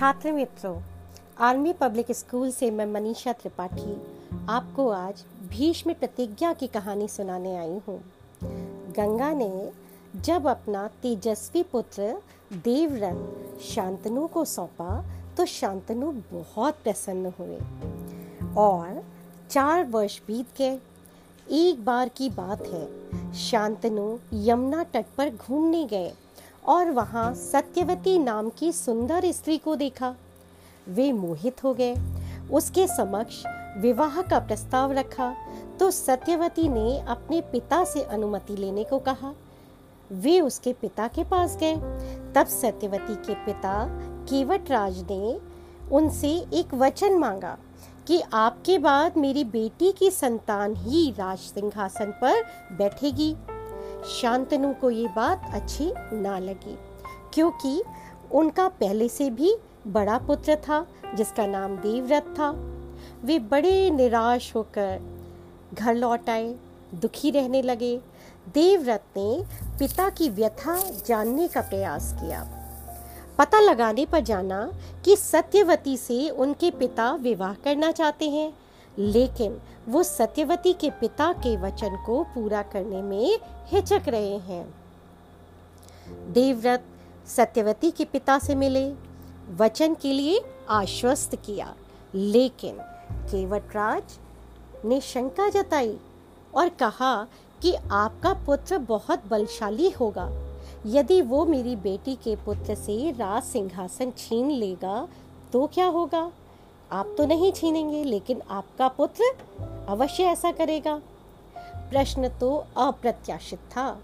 छात्र मित्रों army public school से मैं मनीषा त्रिपाठी आपको आज भीष्म प्रतिज्ञा की कहानी सुनाने आई हूँ। गंगा ने जब अपना तेजस्वी पुत्र देवव्रत शांतनु को सौंपा तो शांतनु बहुत प्रसन्न हुए और चार वर्ष बीत गए। एक बार की बात है, शांतनु यमुना तट पर घूमने गए। और वहाँ सत्यवती नाम की सुंदर स्त्री को देखा। वे मोहित हो गए। उसके समक्ष विवाह का प्रस्ताव रखा तो सत्यवती ने अपने पिता से अनुमति लेने को कहा। वे उसके पिता के पास गए। तब सत्यवती के पिता केवट राज ने उनसे एक वचन मांगा कि आपके बाद मेरी बेटी की संतान ही राज सिंहासन पर बैठेगी। शांतनु को ये बात अच्छी ना लगी, क्योंकि उनका पहले से भी बड़ा पुत्र था, जिसका नाम देवव्रत था। वे बड़े निराश होकर घर लौट आए, दुखी रहने लगे। देवव्रत ने पिता की व्यथा जानने का प्रयास किया। पता लगाने पर जाना कि सत्यवती से उनके पिता विवाह करना चाहते हैं। लेकिन वो सत्यवती के पिता के वचन को पूरा करने में हिचक रहे हैं। देवव्रत सत्यवती के पिता से मिले, वचन के लिए आश्वस्त किया, लेकिन केवटराज ने शंका जताई और कहा कि आपका पुत्र बहुत बलशाली होगा। यदि वो मेरी बेटी के पुत्र से राज सिंहासन छीन लेगा तो क्या होगा? आप तो नहीं छीनेंगे, लेकिन आपका पुत्र अवश्य ऐसा करेगा। प्रश्न तो अप्रत्याशित था,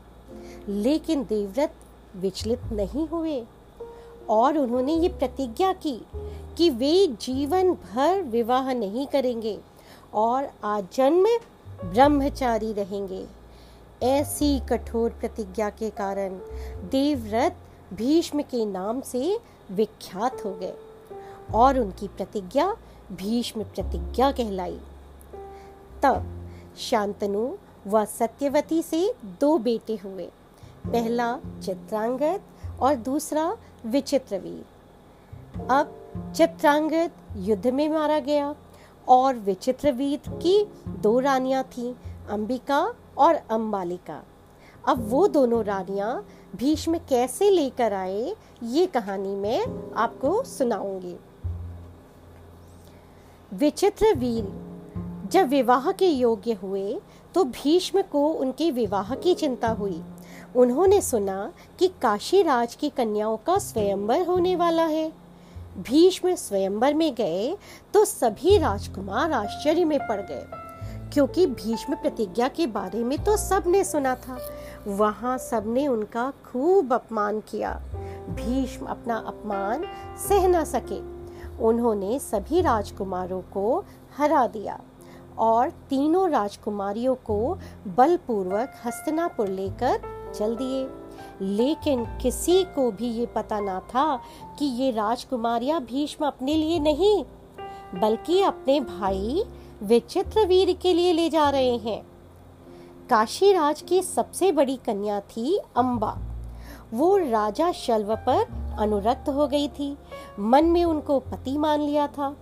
लेकिन देवव्रत विचलित नहीं हुए, और उन्होंने ये प्रतिज्ञा की कि वे जीवन भर विवाह नहीं करेंगे और आजन्म ब्रह्मचारी रहेंगे। ऐसी कठोर प्रतिज्ञा के कारण देवव्रत भीष्म के नाम से विख्यात हो गए। और उनकी प्रतिज्ञा भीष्म प्रतिज्ञा कहलाई। तब शांतनु व सत्यवती से दो बेटे हुए। पहला चित्रांगद और दूसरा विचित्रवीर। अब चित्रांगद युद्ध में मारा गया और विचित्रवीर की दो रानियाँ थीं, अंबिका और अंबालिका। अब वो दोनों रानियाँ भीष्म कैसे लेकर आए, ये कहानी मैं आपको सुनाऊँगी। विचित्र वीर। जब विवाह के योग्य हुए तो भीष्म को उनके विवाह की चिंता हुई। उन्होंने सुना कि काशी राज की कन्याओं का स्वयंवर होने वाला है। भीष्म स्वयंवर में गए तो सभी राजकुमार आश्चर्य में पड़ गए। क्योंकि भीष्म प्रतिज्ञा के बारे में तो सबने सुना था। वहाँ सबने उनका खूब अपमान किया। भीष्म अपना अपमान सह न सके। उन्होंने सभी राजकुमारों को हरा दिया और तीनों राजकुमारियों को बलपूर्वक हस्तिनापुर लेकर चल दिए। लेकिन किसी को भी ये पता ना था कि ये राजकुमारियाँ भीष्म अपने लिए नहीं, बल्कि अपने भाई विचित्र वीर के लिए ले जा रहे हैं। काशी राज की सबसे बड़ी कन्या थी अम्बा वो राजा शल्व पर अनुरक्त हो गई थी। मन में उनको पति मान लिया था।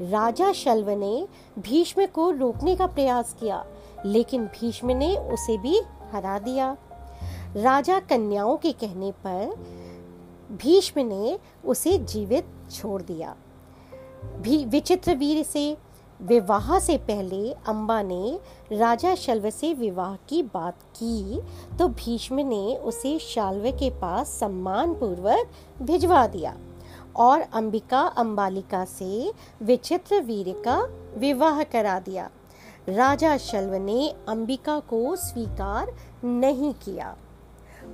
राजा शल्व ने भीष्म को रोकने का प्रयास किया, लेकिन भीष्म ने उसे भी हरा दिया। राजा कन्याओं के कहने पर भीष्म ने उसे जीवित छोड़ दिया। भी विचित्र वीर से विवाह से पहले अम्बा ने राजा शल्व से विवाह की बात की तो भीष्म ने उसे शाल्व के पास सम्मान पूर्वक भिजवा दिया और अंबिका अम्बालिका से विचित्र वीर का विवाह करा दिया। राजा शल्व ने अंबिका को स्वीकार नहीं किया।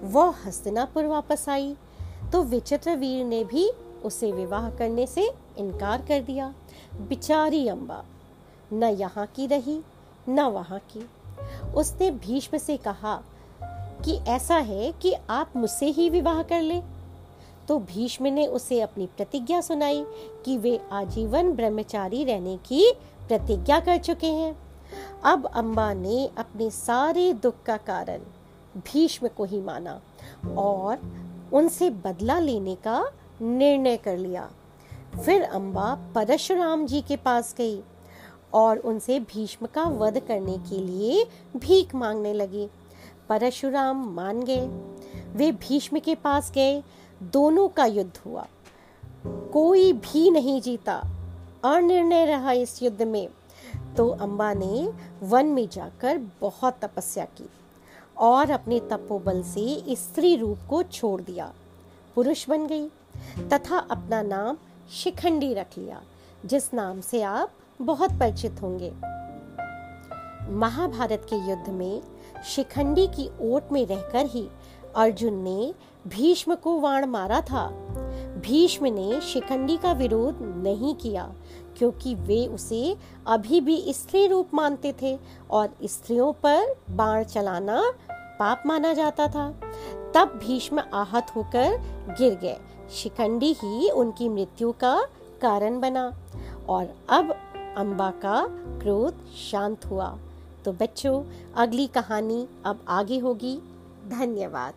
वह हस्तिनापुर वापस आई तो विचित्र वीर ने भी उसे विवाह करने से इनकार कर दिया। बिचारी अम्बा न यहाँ की रही, न वहाँ की। उसने भीष्म से कहा, कि ऐसा है कि आप मुझसे ही विवाह कर ले। तो भीष्म ने उसे अपनी प्रतिज्ञा सुनाई कि वे आजीवन ब्रह्मचारी रहने की प्रतिज्ञा कर चुके हैं। अब अम्बा ने अपने सारे दुख का कारण भीष्म को ही माना और उनसे बदला लेने का निर्णय कर लिया। फिर अम्बा परशुराम जी के पास गई। और उनसे भीष्म का वध करने के लिए भीख मांगने लगी। परशुराम मान गए। वे भीष्म के पास गए। दोनों का युद्ध हुआ। कोई भी नहीं जीता। अनिर्णय रहा इस युद्ध में। तो अम्बा ने वन में जाकर बहुत तपस्या की और अपने तपोबल से स्त्री रूप को छोड़ दिया। पुरुष बन गई तथा अपना नाम शिखंडी रख लिया। जिस नाम से आप बहुत परिचित होंगे। महाभारत के युद्ध में शिखंडी की ओट में रहकर ही अर्जुन ने भीष्म को वाण मारा था। भीष्म ने शिखंडी का विरोध नहीं किया, क्योंकि वे उसे अभी भी स्त्री रूप मानते थे और स्त्रियों पर बाण चलाना पाप माना जाता था। तब भीष्म आहत होकर गिर गए। शिखंडी ही उनकी मृत्यु का कारण बना। और अब अम्बा का क्रोध शांत हुआ। तो बच्चों, अगली कहानी अब आगे होगी। धन्यवाद।